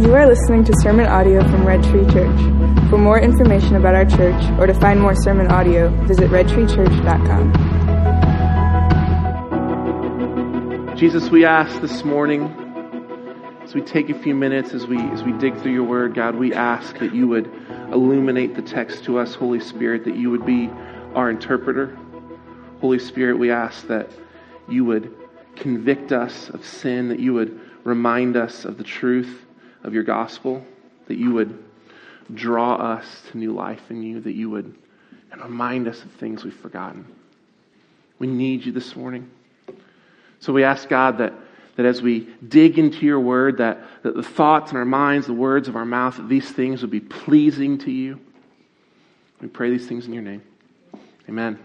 You are listening to sermon audio from Red Tree Church. For more information about our church or to find more sermon audio, visit redtreechurch.com. Jesus, we ask this morning as we take a few minutes as we as we dig through your word, God, we ask that you would illuminate the text to us, Holy Spirit, that you would be our interpreter. Holy Spirit, we ask that you would convict us of sin, that you would remind us of the truth of your gospel, that you would draw us to new life in you, that you would and remind us of things we've forgotten. We need you this morning. So we ask God that, that as we dig into your word, that, that the thoughts in our minds, the words of our mouth, that these things would be pleasing to you. We pray these things in your name. Amen.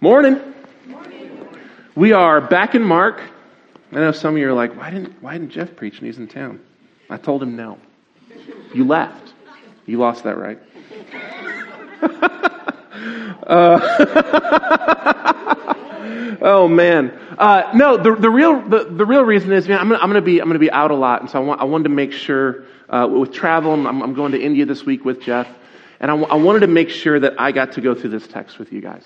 Morning. Morning. We are back in Mark. I know some of you are like, why didn't, why didn't Jeff preach and he's in town? I told him no. You left. You lost that right. uh, oh man. Uh, no, the, the real the, the real reason is, man, I'm gonna, I'm gonna be I'm gonna be out a lot, and so I, want, I wanted to make sure uh, with travel. I'm, I'm going to India this week with Jeff, and I, w- I wanted to make sure that I got to go through this text with you guys.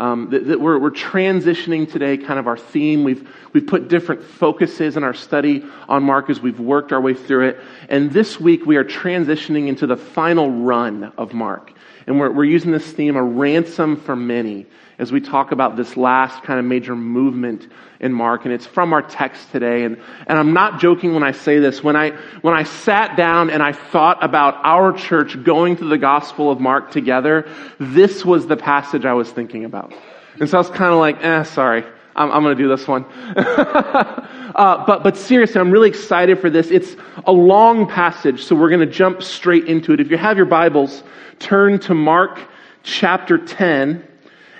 Um, that, that we're, we're, transitioning today, kind of our theme. We've, we've put different focuses in our study on Mark as we've worked our way through it. And this week we are transitioning into the final run of Mark. And we're, we're using this theme, a ransom for many, as we talk about this last kind of major movement in Mark. And it's from our text today. And, and I'm not joking when I say this. When I, when I sat down and I thought about our church going through the Gospel of Mark together, this was the passage I was thinking about. And so I was kind of like, eh, sorry. I'm, I'm going to do this one. uh, but, but seriously, I'm really excited for this. It's a long passage, so we're going to jump straight into it. If you have your Bibles, turn to Mark chapter 10.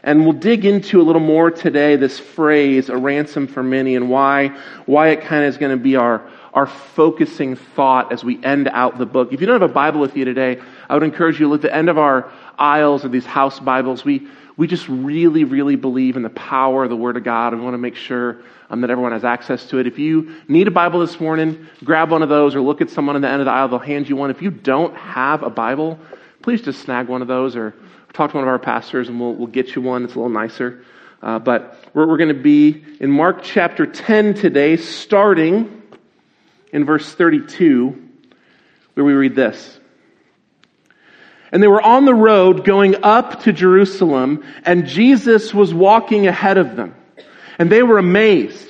And we'll dig into a little more today this phrase, a ransom for many, and why, why it kind of is going to be our, our focusing thought as we end out the book. If you don't have a Bible with you today, I would encourage you to look at the end of our aisles of these house Bibles. We, we just really, really believe in the power of the Word of God. We want to make sure um, that everyone has access to it. If you need a Bible this morning, grab one of those or look at someone in the end of the aisle. They'll hand you one. If you don't have a Bible, please just snag one of those or talk to one of our pastors and we'll, we'll get you one. It's a little nicer. Uh, but we're, we're going to be in Mark chapter 10 today, starting in verse 32, where we read this. And they were on the road going up to Jerusalem, and Jesus was walking ahead of them. And they were amazed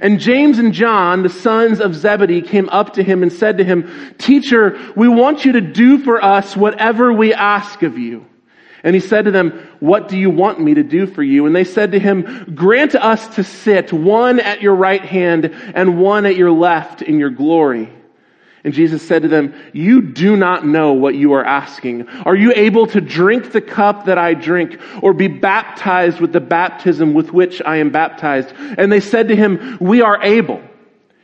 And James and John, the sons of Zebedee, came up to him and said to him, Teacher, we want you to do for us whatever we ask of you. And he said to them, What do you want me to do for you? And they said to him, Grant us to sit, one at your right hand and one at your left in your glory. And Jesus said to them, You do not know what you are asking. Are you able to drink the cup that I drink or be baptized with the baptism with which I am baptized? And they said to him, We are able.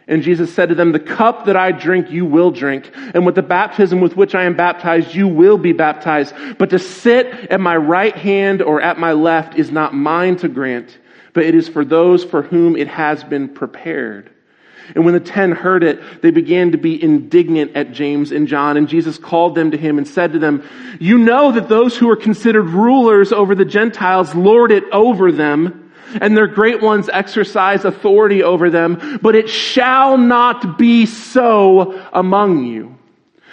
And Jesus said to them, The cup that I drink, you will drink. And with the baptism with which I am baptized, you will be baptized. But to sit at my right hand or at my left is not mine to grant, but it is for those for whom it has been prepared. And when the ten heard it, they began to be indignant at James and John. And Jesus called them to him and said to them, You know that those who are considered rulers over the Gentiles lord it over them, and their great ones exercise authority over them, but it shall not be so among you.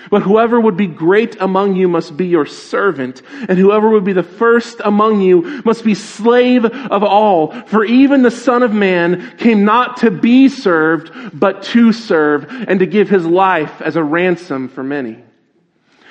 But whoever would be great among you must be your servant, and whoever would be the first among you must be slave of all. For even the Son of Man came not to be served, but to serve, and to give his life as a ransom for many.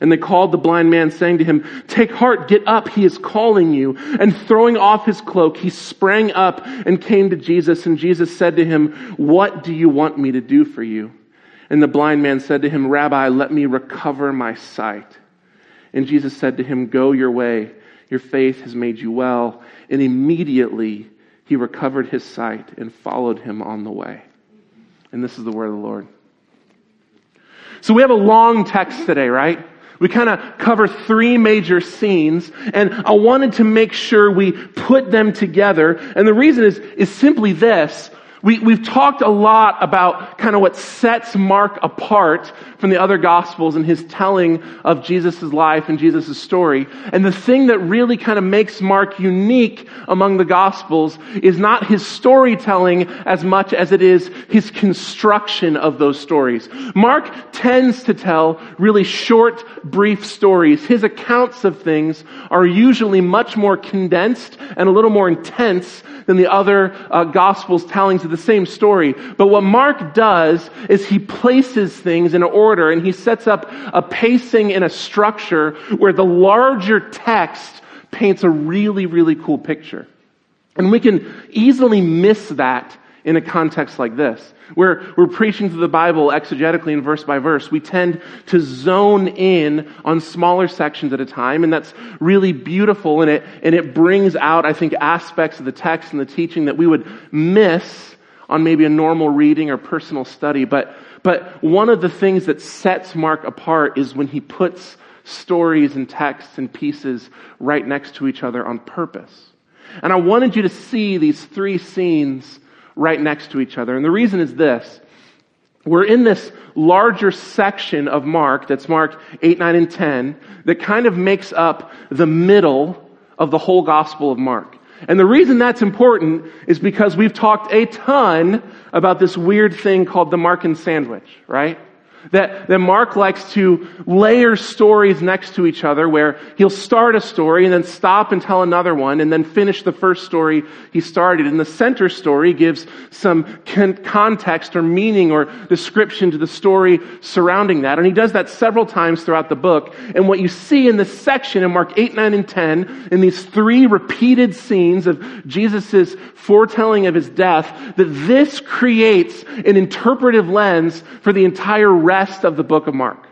And they called the blind man, saying to him, Take heart, get up, he is calling you. And throwing off his cloak, he sprang up and came to Jesus. And Jesus said to him, What do you want me to do for you? And the blind man said to him, Rabbi, let me recover my sight. And Jesus said to him, Go your way your faith has made you well. And immediately he recovered his sight and followed him on the way. And this is the word of the Lord. So we have a long text today, right? We kind of cover three major scenes, and I wanted to make sure we put them together. And the reason is, is simply this. We, we've talked a lot about kind of what sets Mark apart from the other gospels and his telling of Jesus' life and Jesus' story. And the thing that really kind of makes Mark unique among the gospels is not his storytelling as much as it is his construction of those stories. Mark tends to tell really short, brief stories. His accounts of things are usually much more condensed and a little more intense than the other uh, gospels tellings of the same story. But what Mark does is he places things in an order and he sets up a pacing and a structure where the larger text paints a really, really cool picture. And we can easily miss that in a context like this, where we're preaching through the Bible exegetically and verse by verse. We tend to zone in on smaller sections at a time, and that's really beautiful, and it, and it brings out, I think, aspects of the text and the teaching that we would miss on maybe a normal reading or personal study. But, but one of the things that sets Mark apart is when he puts stories and texts and pieces right next to each other on purpose. And I wanted you to see these three scenes right next to each other. And the reason is this. We're in this larger section of Mark, that's Mark 8, 9, and 10, that kind of makes up the middle of the whole Gospel of Mark. And the reason that's important is because we've talked a ton about this weird thing called the Markan sandwich, right? That, that Mark likes to layer stories next to each other where he'll start a story and then stop and tell another one and then finish the first story he started. And the center story gives some con- context or meaning or description to the story surrounding that. And he does that several times throughout the book. And what you see in this section in Mark 8, 9, and 10, in these three repeated scenes of Jesus' foretelling of his death, that this creates an interpretive lens for the entire rest of the book of Mark.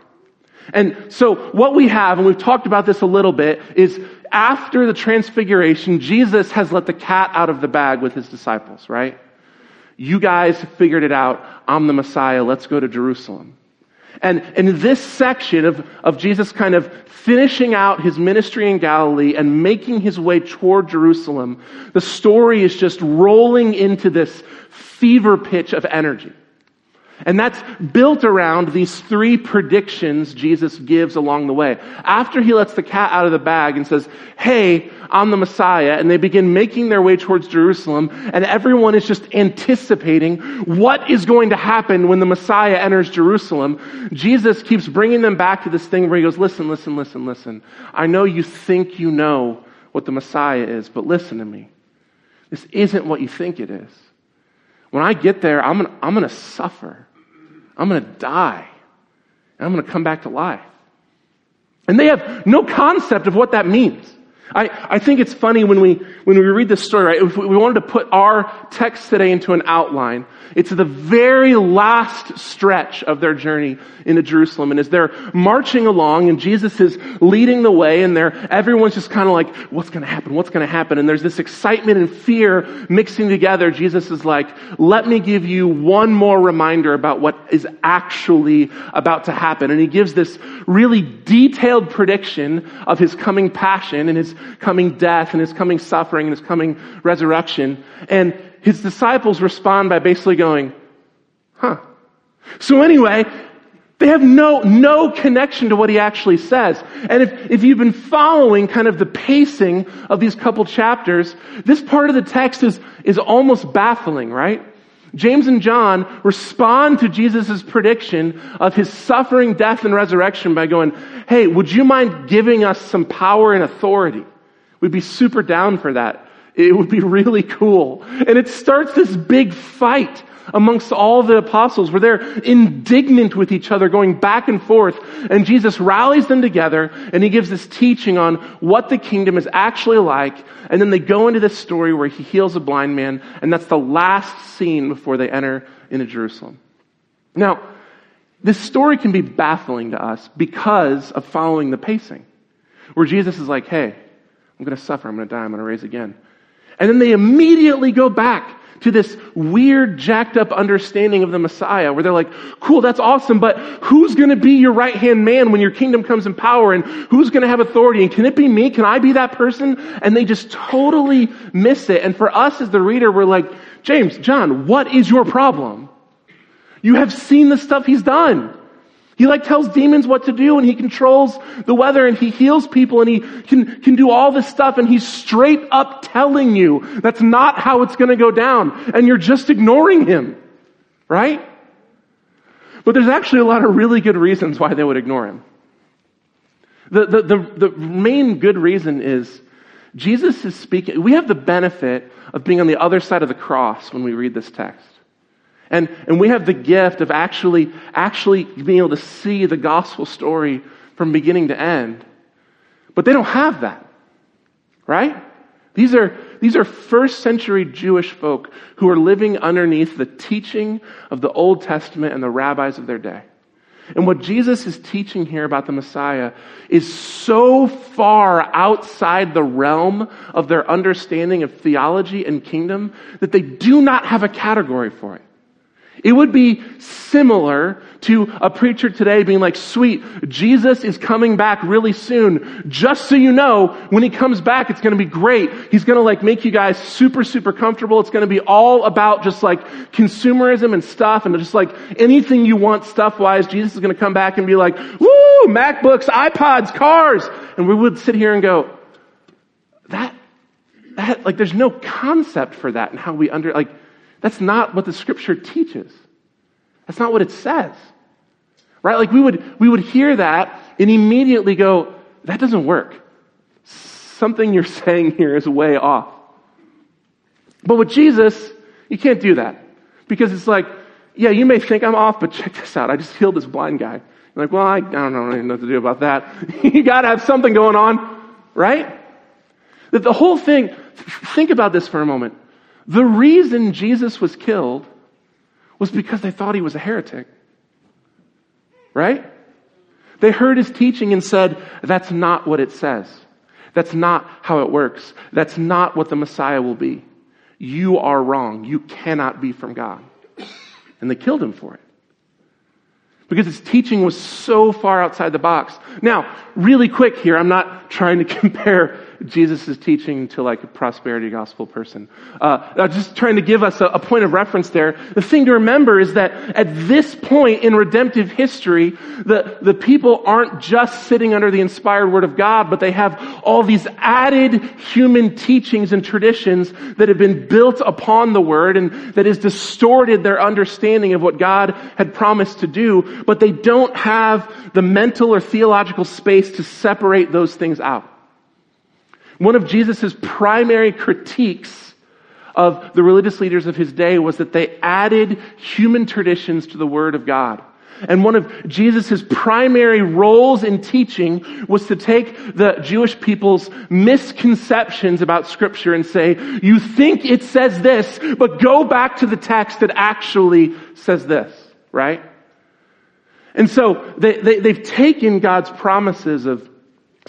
And so what we have, and we've talked about this a little bit, is after the transfiguration, Jesus has let the cat out of the bag with his disciples, right? You guys figured it out. I'm the Messiah. Let's go to Jerusalem. And in this section of, of Jesus kind of finishing out his ministry in Galilee and making his way toward Jerusalem, the story is just rolling into this fever pitch of energy. And that's built around these three predictions Jesus gives along the way. After he lets the cat out of the bag and says, Hey, I'm the Messiah, and they begin making their way towards Jerusalem, and everyone is just anticipating what is going to happen when the Messiah enters Jerusalem. Jesus keeps bringing them back to this thing where he goes, Listen, listen, listen, listen. I know you think you know what the Messiah is, but listen to me. This isn't what you think it is. When I get there, I'm gonna, I'm gonna suffer. I'm going to die. And I'm going to come back to life. And they have no concept of what that means. I, I think it's funny when we, when we read this story, right? If we wanted to put our text today into an outline, it's the very last stretch of their journey into Jerusalem. And as they're marching along and Jesus is leading the way and they everyone's just kind of like, what's going to happen? What's going to happen? And there's this excitement and fear mixing together. Jesus is like, let me give you one more reminder about what is actually about to happen. And he gives this really detailed prediction of his coming passion and his coming death and his coming suffering and his coming resurrection. And his disciples respond by basically going, huh. So anyway, They have no, no connection to what he actually says. And if, if you've been following kind of the pacing of these couple chapters, this part of the text is, is almost baffling, right? James and John respond to Jesus' prediction of his suffering, death, and resurrection by going, Hey, would you mind giving us some power and authority? We'd be super down for that. It would be really cool. And it starts this big fight amongst all the apostles where they're indignant with each other, going back and forth. And Jesus rallies them together and he gives this teaching on what the kingdom is actually like. And then they go into this story where he heals a blind man. And that's the last scene before they enter into Jerusalem. Now, this story can be baffling to us because of following the pacing. Where Jesus is like, hey, I'm going to suffer. I'm going to die. I'm going to raise again. And then they immediately go back to this weird, jacked up understanding of the Messiah where they're like, cool, that's awesome, but who's going to be your right hand man when your kingdom comes in power and who's going to have authority? And can it be me? Can I be that person? And they just totally miss it. And for us as the reader, we're like, James, John, what is your problem? You have seen the stuff he's done. He like tells demons what to do and he controls the weather and he heals people and he can, can do all this stuff and he's straight up telling you that's not how it's going to go down and you're just ignoring him. Right? But there's actually a lot of really good reasons why they would ignore him. The, the, the, the main good reason is Jesus is speaking. We have the benefit of being on the other side of the cross when we read this text. And, and we have the gift of actually, actually being able to see the gospel story from beginning to end. But they don't have that. Right? These are, these are first century Jewish folk who are living underneath the teaching of the Old Testament and the rabbis of their day. And what Jesus is teaching here about the Messiah is so far outside the realm of their understanding of theology and kingdom that they do not have a category for it. It would be similar to a preacher today being like, sweet, Jesus is coming back really soon. Just so you know, when he comes back, it's going to be great. He's going to like make you guys super, super comfortable. It's going to be all about just like consumerism and stuff and just like anything you want stuff wise. Jesus is going to come back and be like, woo, MacBooks, iPods, cars. And we would sit here and go, that, that, like there's no concept for that and how we under, like, that's not what the scripture teaches. That's not what it says. Right? Like we would, we would hear that and immediately go, that doesn't work. Something you're saying here is way off. But with Jesus, you can't do that. Because it's like, yeah, you may think I'm off, but check this out. I just healed this blind guy. You're like, well, I, I don't know, what to do about that. you gotta have something going on, right? That the whole thing, think about this for a moment. The reason Jesus was killed was because they thought he was a heretic. Right? They heard his teaching and said, that's not what it says. That's not how it works. That's not what the Messiah will be. You are wrong. You cannot be from God. And they killed him for it. Because his teaching was so far outside the box. Now, really quick here, I'm not trying to compare Jesus' is teaching to like a prosperity gospel person. Uh, just trying to give us a, a, point of reference there. The thing to remember is that at this point in redemptive history, the, the people aren't just sitting under the inspired word of God, but they have all these added human teachings and traditions that have been built upon the word and that has distorted their understanding of what God had promised to do, but they don't have the mental or theological space to separate those things out. One of Jesus' primary critiques of the religious leaders of his day was that they added human traditions to the Word of God. And one of Jesus' primary roles in teaching was to take the Jewish people's misconceptions about Scripture and say, you think it says this, but go back to the text that actually says this, right? And so they, they, they've taken God's promises of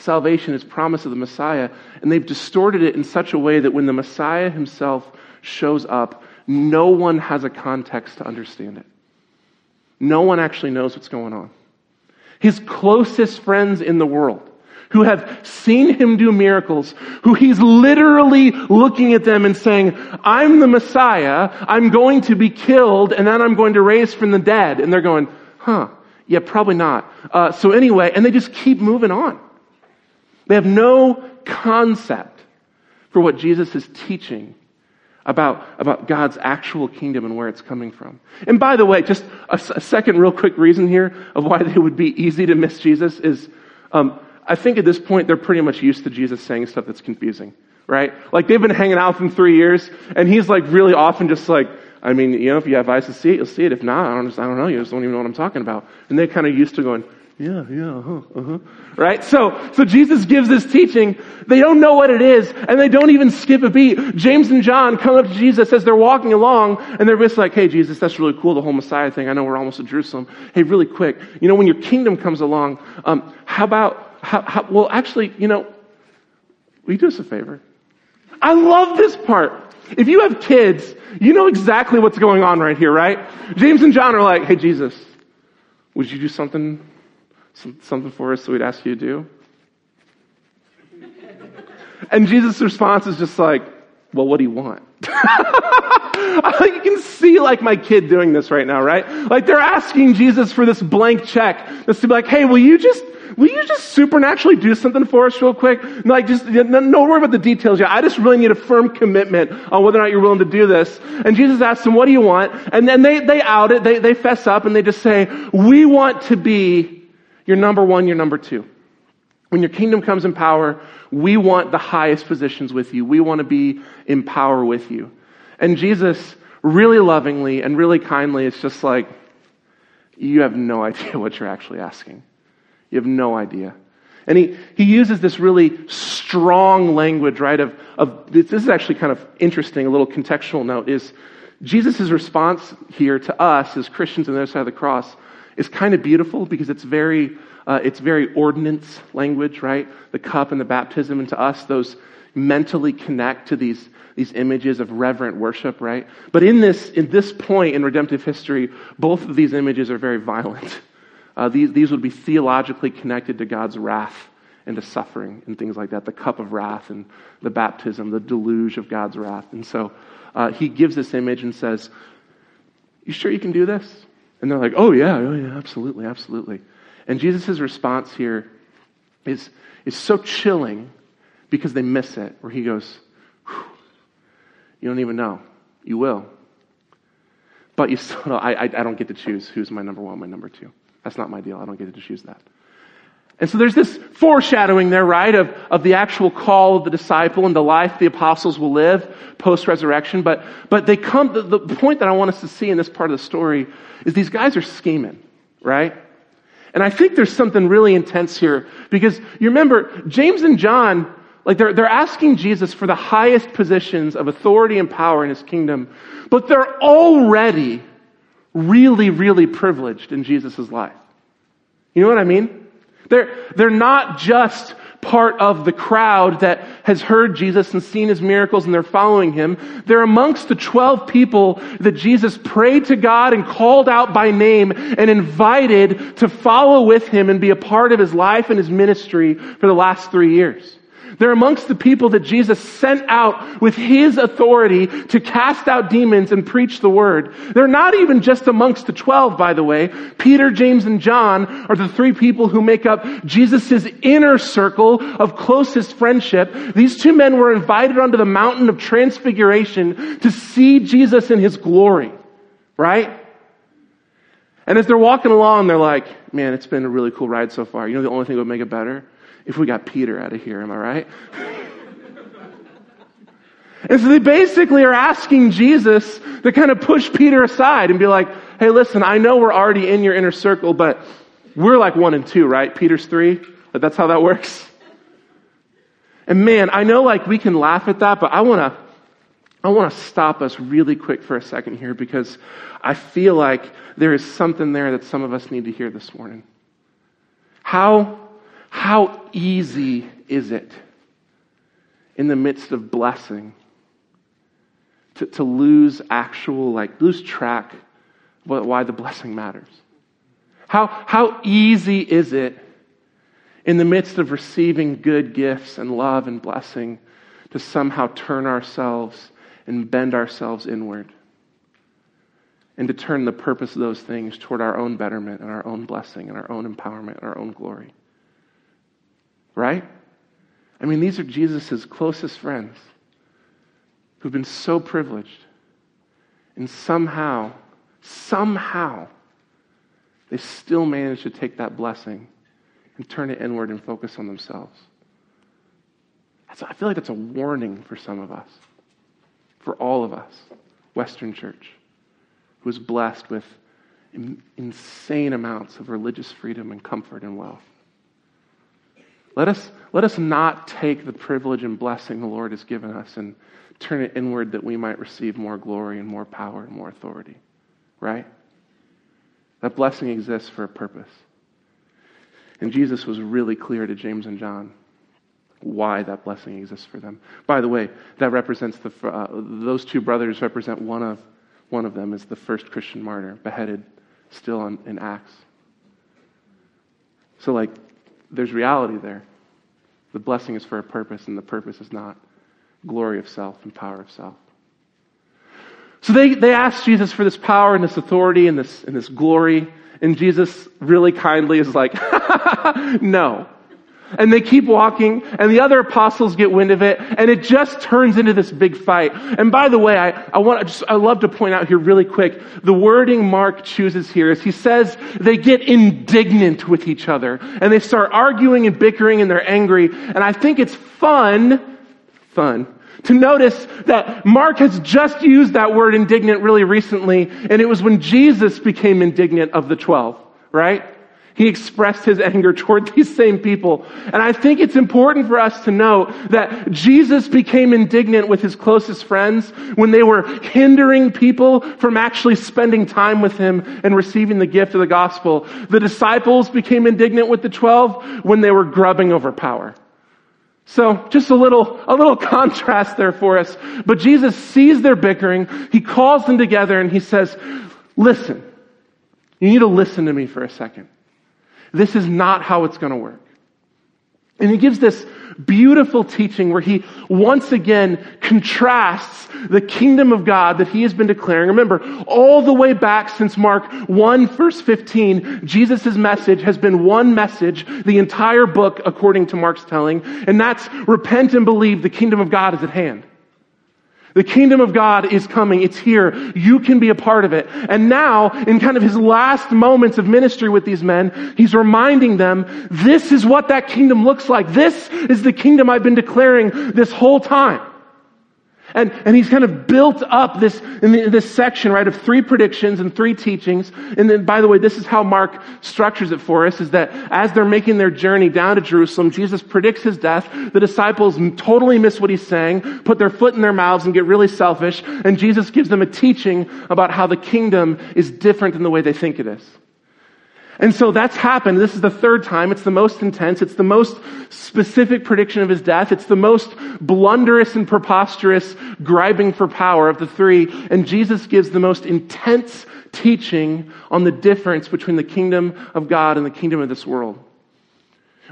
salvation is promise of the Messiah, and they've distorted it in such a way that when the Messiah himself shows up, no one has a context to understand it. No one actually knows what's going on. His closest friends in the world, who have seen him do miracles, who he's literally looking at them and saying, I'm the Messiah, I'm going to be killed, and then I'm going to raise from the dead. And they're going, huh, Yeah, probably not. Uh, so anyway, and they just keep moving on. They have no concept for what Jesus is teaching about, about God's actual kingdom and where it's coming from. And by the way, just a, a second real quick reason here of why they would be easy to miss Jesus is um, I think at this point they're pretty much used to Jesus saying stuff that's confusing, right? Like they've been hanging out with him three years, and he's like really often just like, I mean, you know, if you have eyes to see it, you'll see it. If not, I don't, just, I don't know. You just don't even know what I'm talking about. And they're kind of used to going, yeah, yeah, uh-huh, uh-huh. Right? So, so Jesus gives this teaching. They don't know what it is, and they don't even skip a beat. James and John come up to Jesus as they're walking along, and they're just like, hey, Jesus, that's really cool, the whole Messiah thing. I know we're almost at Jerusalem. Hey, really quick, you know, when your kingdom comes along, um, how about, how, how, well, actually, you know, will you do us a favor? I love this part. If you have kids, you know exactly what's going on right here, right? James and John are like, hey, Jesus, would you do something something for us that we'd ask you to do? And Jesus' response is just like, well, what do you want? you can see like my kid doing this right now, right? Like they're asking Jesus for this blank check. Just to be like, hey, will you just will you just supernaturally do something for us real quick? Like, just, no worry about the details yet. I just really need a firm commitment on whether or not you're willing to do this. And Jesus asks them, what do you want? And then they, they out it, they, they fess up, and they just say, we want to be you're number one, you're number two. When your kingdom comes in power, we want the highest positions with you. We want to be in power with you. And Jesus, really lovingly and really kindly, is just like, you have no idea what you're actually asking. You have no idea. And he, he uses this really strong language, right? Of, of this is actually kind of interesting, a little contextual note is Jesus' response here to us as Christians on the other side of the cross is kind of beautiful because it's very, uh, it's very ordinance language, right? The cup and the baptism, and to us, those mentally connect to these, these images of reverent worship, right? But in this, in this point in redemptive history, both of these images are very violent. Uh, these, these would be theologically connected to God's wrath and to suffering and things like that the cup of wrath and the baptism, the deluge of God's wrath. And so uh, he gives this image and says, You sure you can do this? And they're like, oh, yeah, oh, yeah, absolutely, absolutely. And Jesus' response here is, is so chilling because they miss it, where he goes, You don't even know. You will. But you still I, I, I don't get to choose who's my number one, my number two. That's not my deal. I don't get to choose that. And so there's this foreshadowing there, right, of, of the actual call of the disciple and the life the apostles will live post resurrection. But, but they come, the, the point that I want us to see in this part of the story is these guys are scheming, right? And I think there's something really intense here because you remember, James and John, like they're, they're asking Jesus for the highest positions of authority and power in his kingdom, but they're already really, really privileged in Jesus' life. You know what I mean? They're, they're not just part of the crowd that has heard Jesus and seen his miracles and they're following him. They're amongst the 12 people that Jesus prayed to God and called out by name and invited to follow with him and be a part of his life and his ministry for the last three years. They're amongst the people that Jesus sent out with his authority to cast out demons and preach the word. They're not even just amongst the 12, by the way. Peter, James, and John are the three people who make up Jesus' inner circle of closest friendship. These two men were invited onto the mountain of transfiguration to see Jesus in his glory. Right? And as they're walking along, they're like, man, it's been a really cool ride so far. You know the only thing that would make it better? If we got Peter out of here, am I right? and so they basically are asking Jesus to kind of push Peter aside and be like, hey, listen, I know we're already in your inner circle, but we're like one and two, right? Peter's three. Like that's how that works. And man, I know like we can laugh at that, but I want to I want to stop us really quick for a second here because I feel like there is something there that some of us need to hear this morning. How how easy is it in the midst of blessing to, to lose actual, like, lose track of why the blessing matters? How, how easy is it in the midst of receiving good gifts and love and blessing to somehow turn ourselves and bend ourselves inward? and to turn the purpose of those things toward our own betterment and our own blessing and our own empowerment and our own glory. Right? I mean, these are Jesus' closest friends who've been so privileged. And somehow, somehow, they still manage to take that blessing and turn it inward and focus on themselves. That's, I feel like that's a warning for some of us, for all of us, Western Church who is blessed with insane amounts of religious freedom and comfort and wealth. Let us, let us not take the privilege and blessing the Lord has given us and turn it inward that we might receive more glory and more power and more authority. Right? That blessing exists for a purpose. And Jesus was really clear to James and John why that blessing exists for them. By the way, that represents the, uh, those two brothers represent one of one of them is the first Christian martyr, beheaded still on, in Acts. So, like, there's reality there. The blessing is for a purpose, and the purpose is not glory of self and power of self. So they, they asked Jesus for this power and this authority and this, and this glory, and Jesus really kindly is like, no. And they keep walking, and the other apostles get wind of it, and it just turns into this big fight. And by the way, I, I want just, I love to point out here really quick, the wording Mark chooses here is he says they get indignant with each other, and they start arguing and bickering, and they're angry. And I think it's fun, fun, to notice that Mark has just used that word indignant really recently, and it was when Jesus became indignant of the twelve, right? He expressed his anger toward these same people. And I think it's important for us to know that Jesus became indignant with his closest friends when they were hindering people from actually spending time with him and receiving the gift of the gospel. The disciples became indignant with the 12 when they were grubbing over power. So just a little, a little contrast there for us. But Jesus sees their bickering. He calls them together and he says, listen, you need to listen to me for a second. This is not how it's going to work. And he gives this beautiful teaching where he once again contrasts the kingdom of God that he has been declaring. Remember, all the way back since Mark 1 verse 15, Jesus' message has been one message, the entire book according to Mark's telling, and that's repent and believe the kingdom of God is at hand. The kingdom of God is coming. It's here. You can be a part of it. And now, in kind of his last moments of ministry with these men, he's reminding them, this is what that kingdom looks like. This is the kingdom I've been declaring this whole time. And, and he's kind of built up this, in the, this section, right, of three predictions and three teachings. And then, by the way, this is how Mark structures it for us, is that as they're making their journey down to Jerusalem, Jesus predicts his death. The disciples totally miss what he's saying, put their foot in their mouths and get really selfish. And Jesus gives them a teaching about how the kingdom is different than the way they think it is. And so that's happened. This is the third time. It's the most intense. It's the most specific prediction of his death. It's the most blunderous and preposterous griping for power of the three. And Jesus gives the most intense teaching on the difference between the kingdom of God and the kingdom of this world.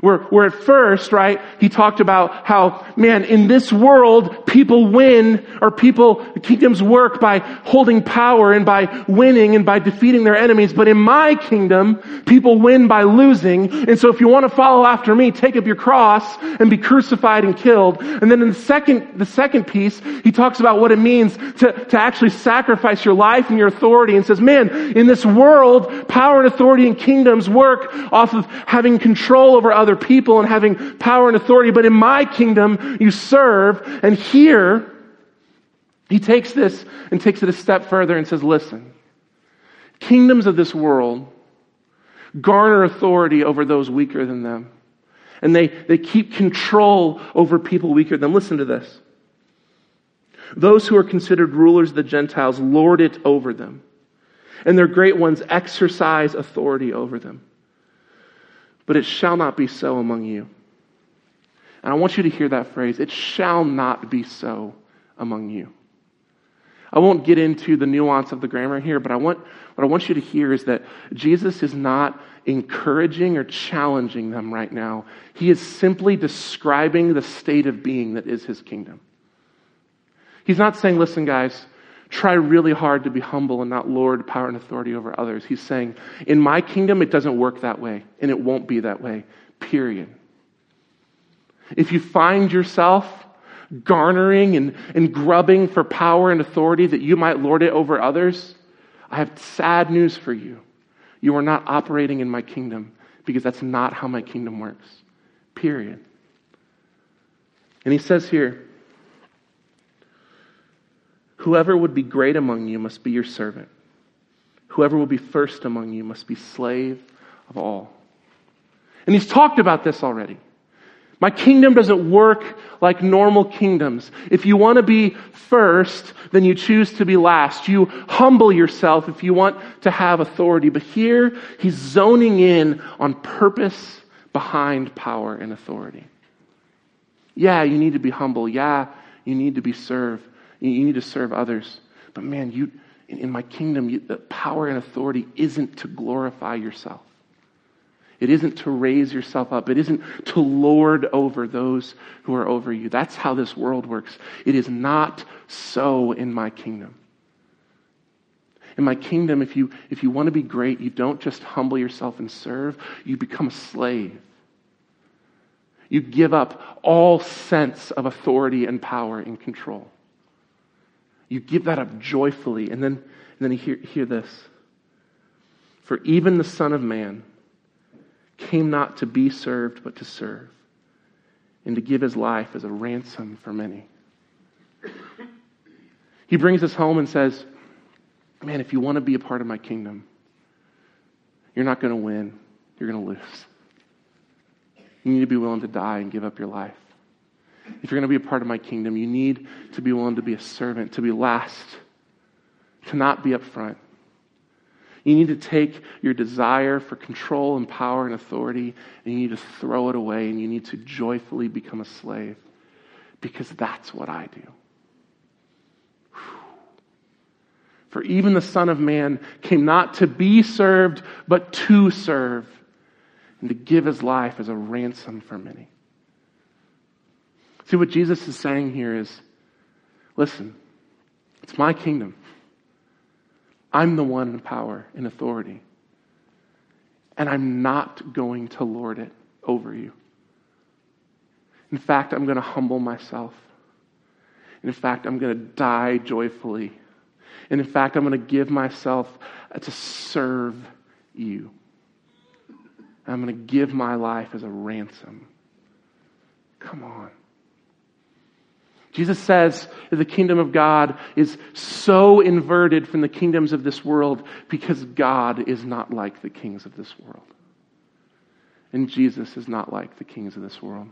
Where, where at first, right, he talked about how, man, in this world, people win, or people, kingdoms work by holding power and by winning and by defeating their enemies. But in my kingdom, people win by losing. And so if you want to follow after me, take up your cross and be crucified and killed. And then in the second, the second piece, he talks about what it means to, to actually sacrifice your life and your authority and says, man, in this world, power and authority and kingdoms work off of having control over others other people and having power and authority, but in my kingdom you serve. And here, he takes this and takes it a step further and says, listen, kingdoms of this world garner authority over those weaker than them. And they, they keep control over people weaker than them. Listen to this. Those who are considered rulers of the Gentiles lord it over them, and their great ones exercise authority over them but it shall not be so among you. And I want you to hear that phrase it shall not be so among you. I won't get into the nuance of the grammar here, but I want, what I want you to hear is that Jesus is not encouraging or challenging them right now. He is simply describing the state of being that is his kingdom. He's not saying, listen, guys, try really hard to be humble and not lord power and authority over others. He's saying, in my kingdom, it doesn't work that way, and it won't be that way, period. If you find yourself garnering and, and grubbing for power and authority that you might lord it over others, I have sad news for you. You are not operating in my kingdom because that's not how my kingdom works. Period. And he says here, Whoever would be great among you must be your servant. Whoever will be first among you must be slave of all. And he's talked about this already. My kingdom doesn't work like normal kingdoms. If you want to be first, then you choose to be last. You humble yourself if you want to have authority. But here, he's zoning in on purpose behind power and authority. Yeah, you need to be humble. Yeah, you need to be served. You need to serve others. But man, you, in my kingdom, you, the power and authority isn't to glorify yourself. It isn't to raise yourself up. It isn't to lord over those who are over you. That's how this world works. It is not so in my kingdom. In my kingdom, if you, if you want to be great, you don't just humble yourself and serve, you become a slave. You give up all sense of authority and power and control. You give that up joyfully. And then, and then hear, hear this. For even the Son of Man, came not to be served, but to serve, and to give his life as a ransom for many. He brings us home and says, Man, if you want to be a part of my kingdom, you're not going to win, you're going to lose. You need to be willing to die and give up your life. If you're going to be a part of my kingdom, you need to be willing to be a servant, to be last, to not be up front. You need to take your desire for control and power and authority and you need to throw it away and you need to joyfully become a slave because that's what I do. For even the Son of Man came not to be served, but to serve and to give his life as a ransom for many. See, what Jesus is saying here is listen, it's my kingdom. I'm the one in power and authority. And I'm not going to lord it over you. In fact, I'm going to humble myself. In fact, I'm going to die joyfully. And in fact, I'm going to give myself uh, to serve you. I'm going to give my life as a ransom. Come on. Jesus says that the kingdom of God is so inverted from the kingdoms of this world because God is not like the kings of this world. And Jesus is not like the kings of this world.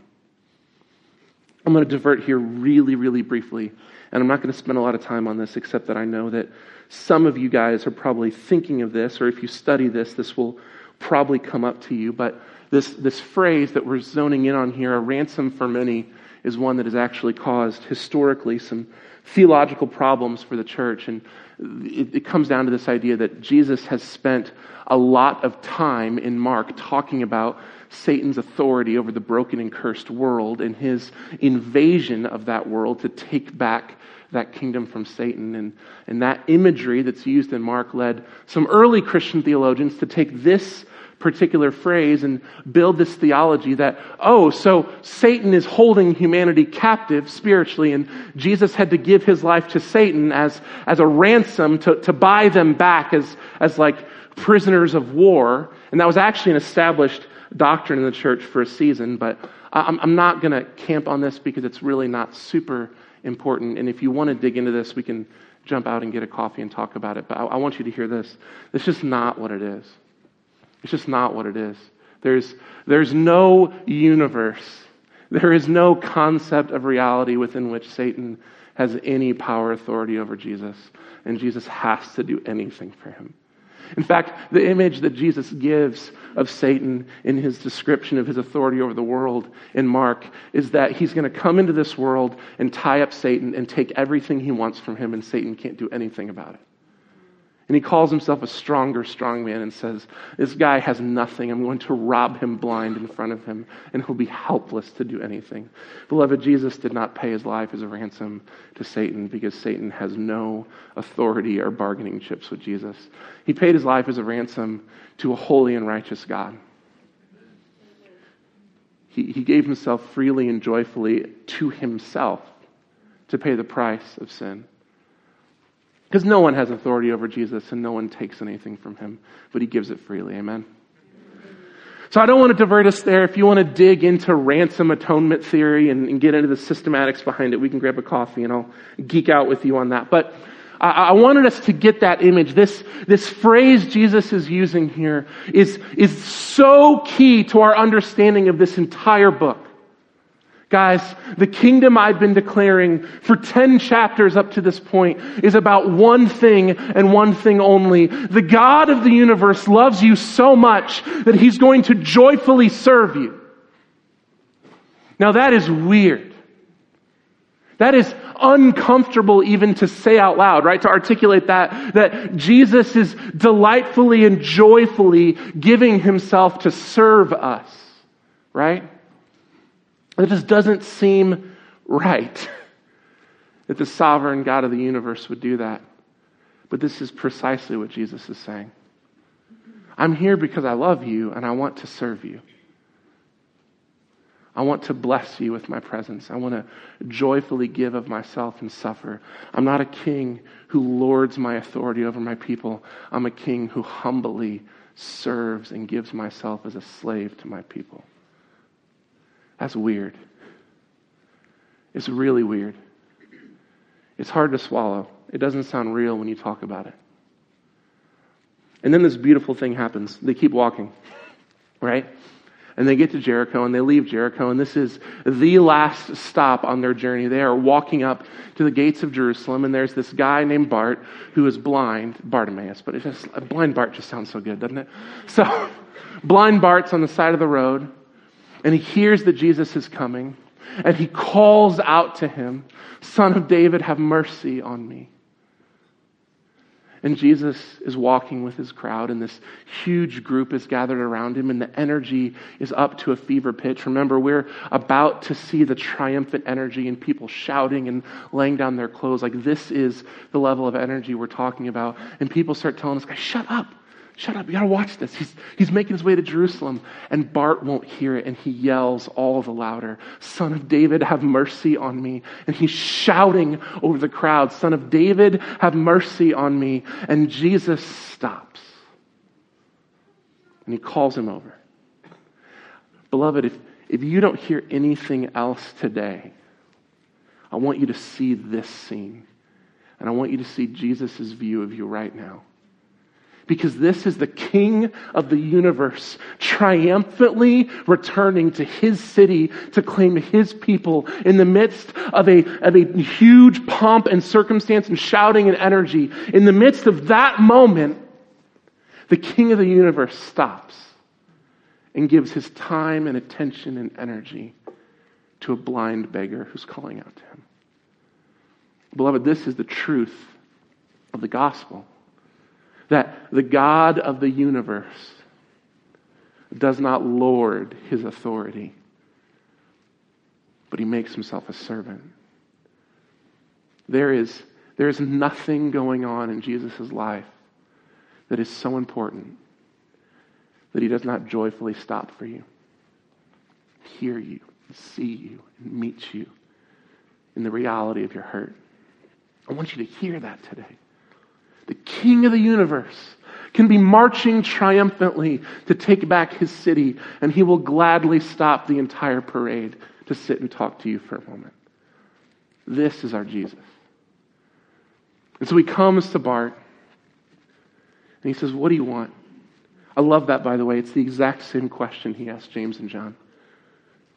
I'm going to divert here really, really briefly, and I'm not going to spend a lot of time on this except that I know that some of you guys are probably thinking of this, or if you study this, this will probably come up to you. But this, this phrase that we're zoning in on here, a ransom for many, is one that has actually caused historically some theological problems for the church. And it, it, comes down to this idea that Jesus has spent a lot of time in Mark talking about Satan's authority over the broken and cursed world and his invasion of that world to take back that kingdom from Satan. And, and that imagery that's used in Mark led some early Christian theologians to take this particular phrase and build this theology that, oh, so Satan is holding humanity captive spiritually, and Jesus had to give his life to Satan as, as a ransom to, to buy them back as, as like prisoners of war. And that was actually an established doctrine in the church for a season, but I'm, I'm not going to camp on this because it's really not super important. And if you want to dig into this, we can jump out and get a coffee and talk about it. But I, I want you to hear this. It's just not what it is. It's just not what it is. There's, there's no universe, there is no concept of reality within which Satan has any power authority over Jesus, and Jesus has to do anything for him. In fact, the image that Jesus gives of Satan in his description of his authority over the world in Mark is that he's going to come into this world and tie up Satan and take everything he wants from him, and Satan can't do anything about it. And he calls himself a stronger, strong man and says, This guy has nothing. I'm going to rob him blind in front of him, and he'll be helpless to do anything. Beloved, Jesus did not pay his life as a ransom to Satan because Satan has no authority or bargaining chips with Jesus. He paid his life as a ransom to a holy and righteous God. He, he gave himself freely and joyfully to himself to pay the price of sin. Because no one has authority over Jesus and no one takes anything from him, but he gives it freely. Amen. So I don't want to divert us there. If you want to dig into ransom atonement theory and, and, get into the systematics behind it, we can grab a coffee and I'll geek out with you on that. But I, I wanted us to get that image. This, this phrase Jesus is using here is, is so key to our understanding of this entire book. Guys, the kingdom I've been declaring for 10 chapters up to this point is about one thing and one thing only. The God of the universe loves you so much that he's going to joyfully serve you. Now that is weird. That is uncomfortable even to say out loud, right? To articulate that, that Jesus is delightfully and joyfully giving himself to serve us, right? It just doesn't seem right that the sovereign God of the universe would do that. But this is precisely what Jesus is saying. I'm here because I love you and I want to serve you. I want to bless you with my presence. I want to joyfully give of myself and suffer. I'm not a king who lords my authority over my people. I'm a king who humbly serves and gives myself as a slave to my people. That's weird. It's really weird. It's hard to swallow. It doesn't sound real when you talk about it. And then this beautiful thing happens. They keep walking, right? And they get to Jericho and they leave Jericho, and this is the last stop on their journey. They are walking up to the gates of Jerusalem, and there's this guy named Bart who is blind, Bartimaeus, but it's just, blind Bart just sounds so good, doesn't it? So, blind Bart's on the side of the road, and he hears that Jesus is coming, and he calls out to him, Son of David, have mercy on me. And Jesus is walking with his crowd, and this huge group is gathered around him, and the energy is up to a fever pitch. Remember, we're about to see the triumphant energy and people shouting and laying down their clothes. Like, this is the level of energy we're talking about. And people start telling us, guys, shut up. Shut up, you gotta watch this. He's, he's making his way to Jerusalem, and Bart won't hear it, and he yells all the louder, Son of David, have mercy on me. And he's shouting over the crowd, Son of David, have mercy on me. And Jesus stops. And he calls him over. Beloved, if, if you don't hear anything else today, I want you to see this scene. And I want you to see Jesus' view of you right now because this is the king of the universe triumphantly returning to his city to claim his people in the midst of a, of a huge pomp and circumstance and shouting and energy. In the midst of that moment, the king of the universe stops and gives his time and attention and energy to a blind beggar who's calling out to him. Beloved, this is the truth of the gospel that the God of the universe does not lord his authority, but he makes himself a servant. There is, there is nothing going on in Jesus' life that is so important that he does not joyfully stop for you, hear you, see you, and meet you in the reality of your hurt. I want you to hear that today the king of the universe, can be marching triumphantly to take back his city, and he will gladly stop the entire parade to sit and talk to you for a moment. This is our Jesus. And so he comes to Bart, and he says, What do you want? I love that, by the way. It's the exact same question he asked James and John.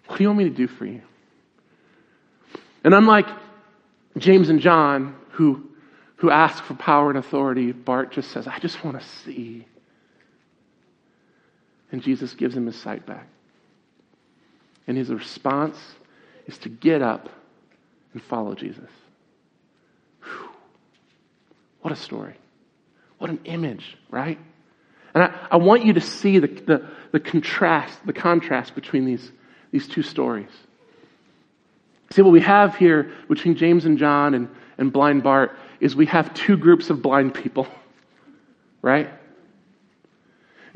What do you want me to do for you? And unlike James and John, who who ask for power and authority, Bart just says, I just want to see. And Jesus gives him his sight back. And his response is to get up and follow Jesus. Whew. What a story. What an image, right? And I, I want you to see the, the, the contrast, the contrast between these, these two stories. See, what we have here between James and John and, and blind Bart is we have two groups of blind people, right?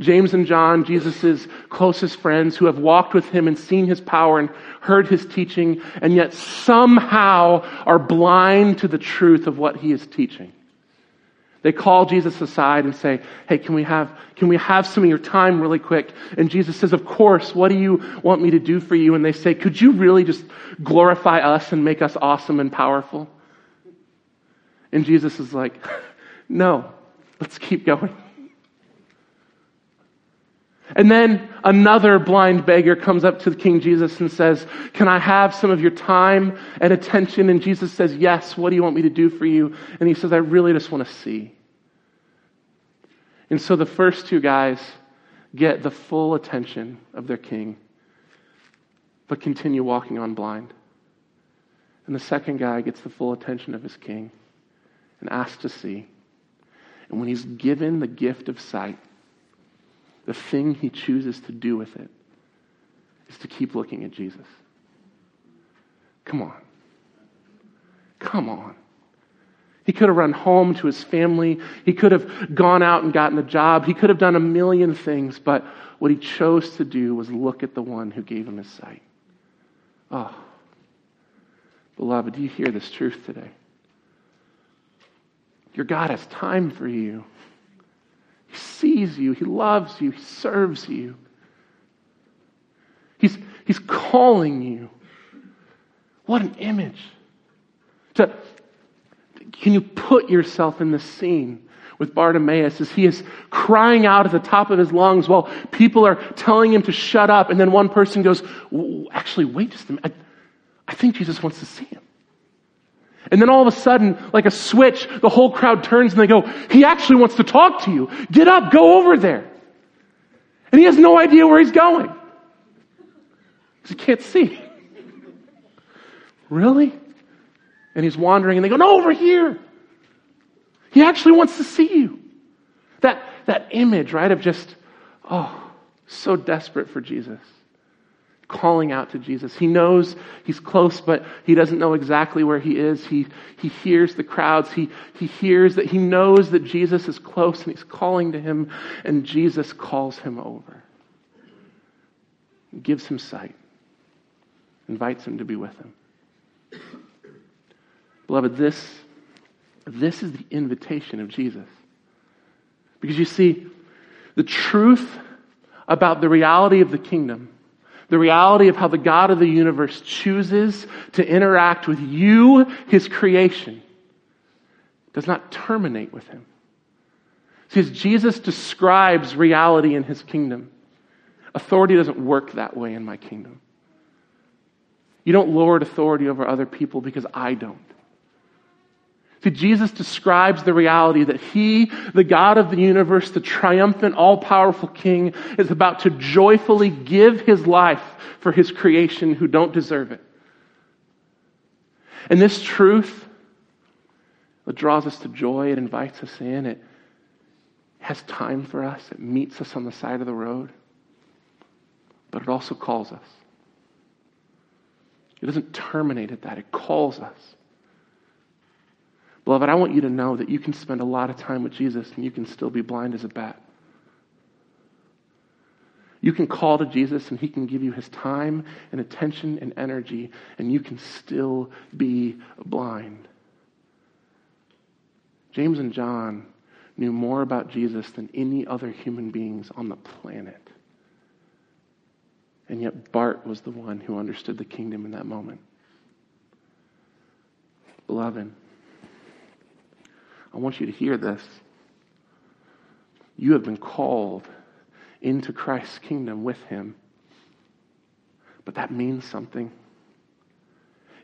James and John, Jesus' closest friends who have walked with him and seen his power and heard his teaching, and yet somehow are blind to the truth of what he is teaching. They call Jesus aside and say, Hey, can we have, can we have some of your time really quick? And Jesus says, Of course, what do you want me to do for you? And they say, Could you really just glorify us and make us awesome and powerful? And Jesus is like, No, let's keep going. And then another blind beggar comes up to the King Jesus and says, Can I have some of your time and attention? And Jesus says, Yes, what do you want me to do for you? And he says, I really just want to see. And so the first two guys get the full attention of their king, but continue walking on blind. And the second guy gets the full attention of his king and asks to see. And when he's given the gift of sight, the thing he chooses to do with it is to keep looking at Jesus. Come on. Come on. He could have run home to his family. He could have gone out and gotten a job. He could have done a million things, but what he chose to do was look at the one who gave him his sight. Oh, beloved, do you hear this truth today? Your God has time for you. He sees you, He loves you, He serves you. He's, he's calling you. What an image. To, can you put yourself in the scene with Bartimaeus as he is crying out at the top of his lungs while people are telling him to shut up, and then one person goes, Actually, wait just a minute. I, I think Jesus wants to see him. And then all of a sudden, like a switch, the whole crowd turns and they go, He actually wants to talk to you. Get up, go over there. And he has no idea where he's going. Because he can't see. really? And he's wandering and they go, No, over here. He actually wants to see you. That, that image, right, of just, oh, so desperate for Jesus calling out to Jesus. He knows he's close, but he doesn't know exactly where he is. He, he hears the crowds. He, he hears that he knows that Jesus is close and he's calling to him, and Jesus calls him over. He gives him sight, invites him to be with him. Beloved, this, this is the invitation of Jesus. Because you see, the truth about the reality of the kingdom the reality of how the God of the universe chooses to interact with you, his creation, does not terminate with him. See, as Jesus describes reality in his kingdom, authority doesn't work that way in my kingdom. You don't lord authority over other people because I don't. Jesus describes the reality that He, the God of the universe, the triumphant, all powerful King, is about to joyfully give His life for His creation who don't deserve it. And this truth, draws us to joy, it invites us in, it has time for us, it meets us on the side of the road, but it also calls us. It doesn't terminate at that, it calls us. Beloved, I want you to know that you can spend a lot of time with Jesus and you can still be blind as a bat. You can call to Jesus and he can give you his time and attention and energy, and you can still be blind. James and John knew more about Jesus than any other human beings on the planet. And yet, Bart was the one who understood the kingdom in that moment. Beloved, I want you to hear this. You have been called into Christ's kingdom with him. But that means something.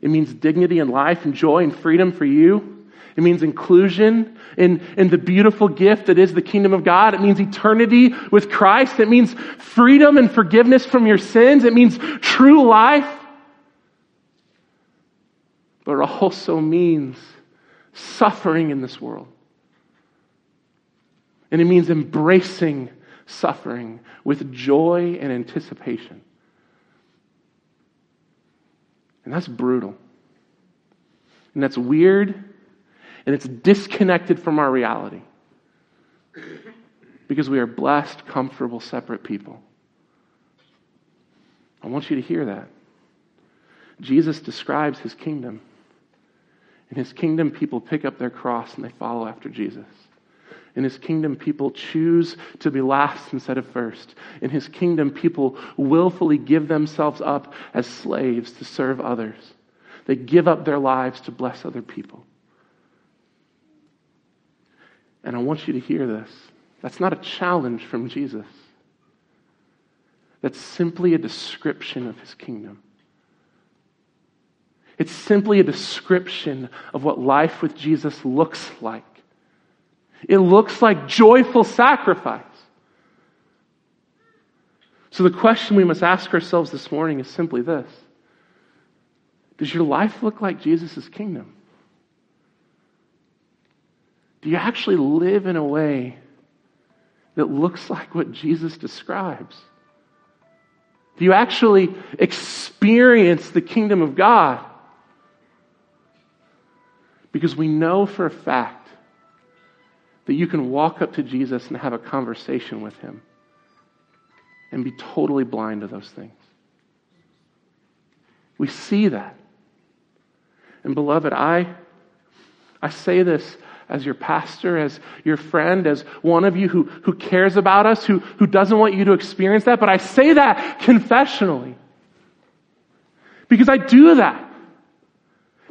It means dignity and life and joy and freedom for you. It means inclusion in, in the beautiful gift that is the kingdom of God. It means eternity with Christ. It means freedom and forgiveness from your sins. It means true life. But it also means suffering in this world. And it means embracing suffering with joy and anticipation. And that's brutal. And that's weird. And it's disconnected from our reality. Because we are blessed, comfortable, separate people. I want you to hear that. Jesus describes his kingdom. In his kingdom, people pick up their cross and they follow after Jesus. In his kingdom, people choose to be last instead of first. In his kingdom, people willfully give themselves up as slaves to serve others. They give up their lives to bless other people. And I want you to hear this. That's not a challenge from Jesus. That's simply a description of his kingdom. It's simply a description of what life with Jesus looks like. It looks like joyful sacrifice. So, the question we must ask ourselves this morning is simply this Does your life look like Jesus' kingdom? Do you actually live in a way that looks like what Jesus describes? Do you actually experience the kingdom of God? Because we know for a fact that you can walk up to Jesus and have a conversation with him and be totally blind to those things. We see that. And beloved, I, I say this as your pastor, as your friend, as one of you who, who cares about us, who, who doesn't want you to experience that, but I say that confessionally. Because I do that.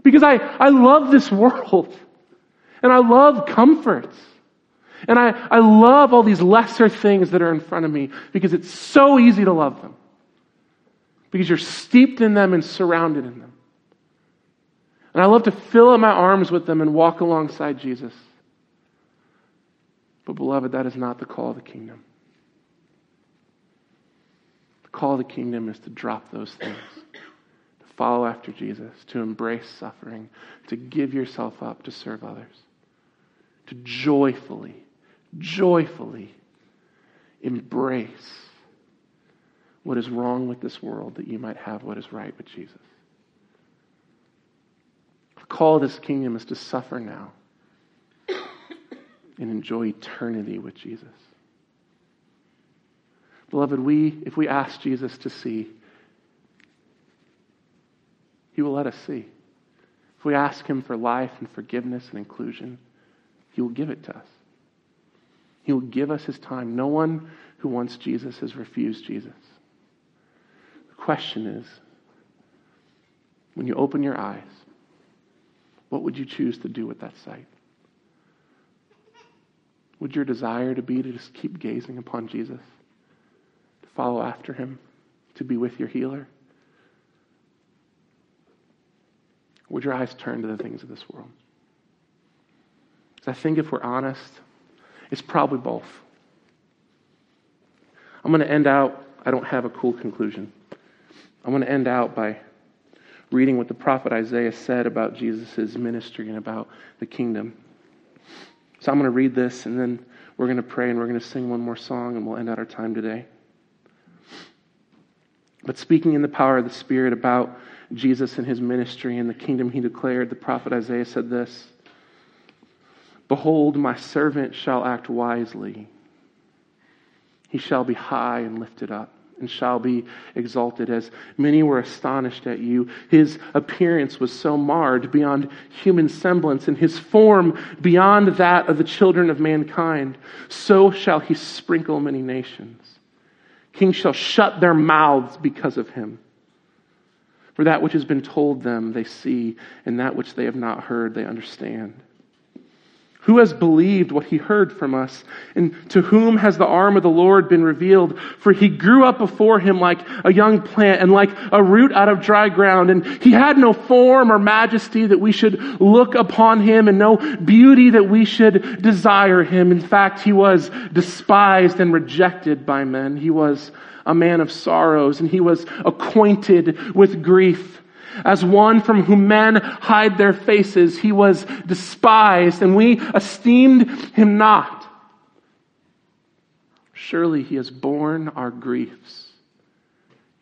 Because I, I love this world. And I love comforts. And I, I love all these lesser things that are in front of me because it's so easy to love them. Because you're steeped in them and surrounded in them. And I love to fill up my arms with them and walk alongside Jesus. But, beloved, that is not the call of the kingdom. The call of the kingdom is to drop those things, follow after Jesus, to embrace suffering, to give yourself up to serve others, to joyfully joyfully embrace what is wrong with this world that you might have what is right with Jesus. The call of this kingdom is to suffer now and enjoy eternity with Jesus. Beloved, we, if we ask Jesus to see, he will let us see. If we ask him for life and forgiveness and inclusion, he will give it to us. He will give us his time. No one who wants Jesus has refused Jesus. The question is when you open your eyes, what would you choose to do with that sight? Would your desire to be to just keep gazing upon Jesus, to follow after him, to be with your healer? Would your eyes turn to the things of this world? Because I think if we're honest, it's probably both. I'm going to end out, I don't have a cool conclusion. I'm going to end out by reading what the prophet Isaiah said about Jesus' ministry and about the kingdom. So I'm going to read this and then we're going to pray and we're going to sing one more song and we'll end out our time today. But speaking in the power of the Spirit about Jesus and his ministry and the kingdom he declared, the prophet Isaiah said this Behold, my servant shall act wisely. He shall be high and lifted up, and shall be exalted, as many were astonished at you. His appearance was so marred beyond human semblance, and his form beyond that of the children of mankind. So shall he sprinkle many nations. Kings shall shut their mouths because of him. For that which has been told them they see, and that which they have not heard they understand. Who has believed what he heard from us? And to whom has the arm of the Lord been revealed? For he grew up before him like a young plant and like a root out of dry ground. And he had no form or majesty that we should look upon him and no beauty that we should desire him. In fact, he was despised and rejected by men. He was a man of sorrows and he was acquainted with grief. As one from whom men hide their faces, he was despised, and we esteemed him not. Surely he has borne our griefs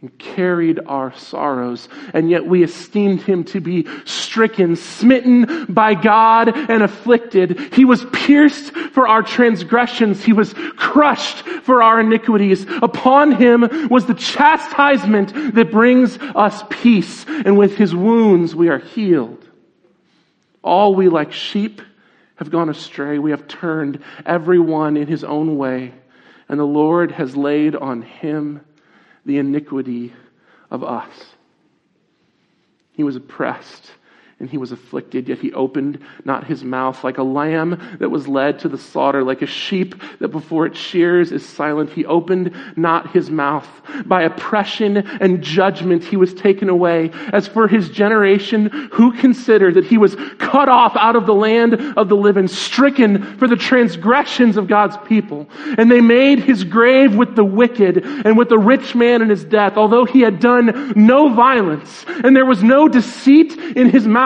and carried our sorrows, and yet we esteemed him to be stricken, smitten by God, and afflicted. He was pierced for our transgressions. He was crushed for our iniquities. Upon him was the chastisement that brings us peace, and with his wounds we are healed. All we like sheep have gone astray. We have turned every one in his own way, and the Lord has laid on him the iniquity of us. He was oppressed and he was afflicted, yet he opened not his mouth like a lamb that was led to the slaughter, like a sheep that before its shears is silent. He opened not his mouth. By oppression and judgment he was taken away. As for his generation, who considered that he was cut off out of the land of the living, stricken for the transgressions of God's people? And they made his grave with the wicked and with the rich man in his death, although he had done no violence and there was no deceit in his mouth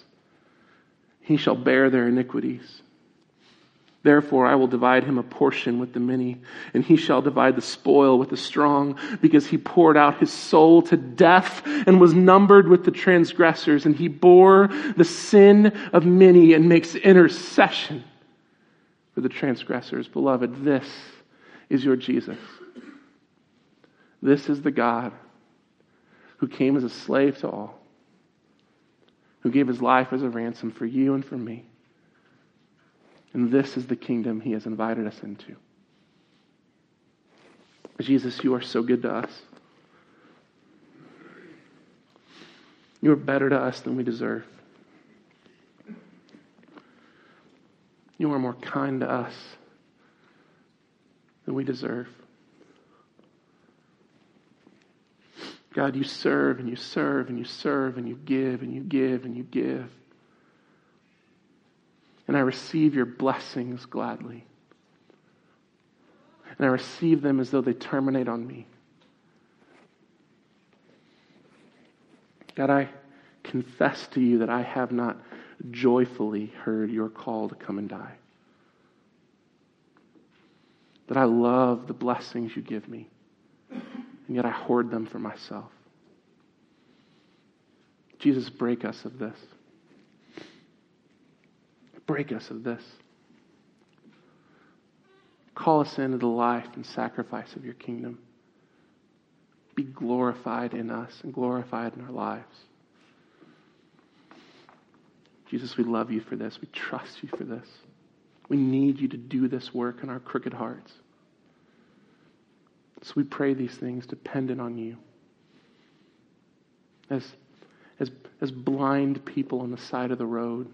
he shall bear their iniquities. Therefore, I will divide him a portion with the many, and he shall divide the spoil with the strong, because he poured out his soul to death and was numbered with the transgressors, and he bore the sin of many and makes intercession for the transgressors. Beloved, this is your Jesus. This is the God who came as a slave to all who gave his life as a ransom for you and for me. And this is the kingdom he has invited us into. Jesus, you are so good to us. You are better to us than we deserve. You are more kind to us than we deserve. God, you serve and you serve and you serve and you give and you give and you give. And I receive your blessings gladly. And I receive them as though they terminate on me. God, I confess to you that I have not joyfully heard your call to come and die. That I love the blessings you give me and yet I hoard them for myself. Jesus, break us of this. Break us of this. Call us into the life and sacrifice of your kingdom. Be glorified in us and glorified in our lives. Jesus, we love you for this. We trust you for this. We need you to do this work in our crooked hearts. So we pray these things dependent on you. As, as, as blind people on the side of the road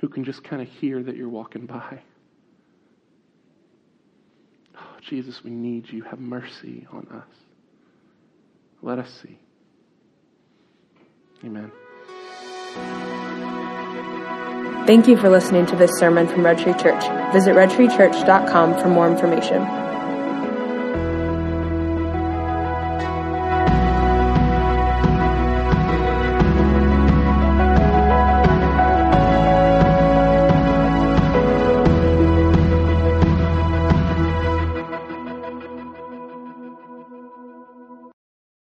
who can just kind of hear that you're walking by. Oh, Jesus, we need you. Have mercy on us. Let us see. Amen. Thank you for listening to this sermon from Red Tree Church. Visit redtreechurch.com for more information.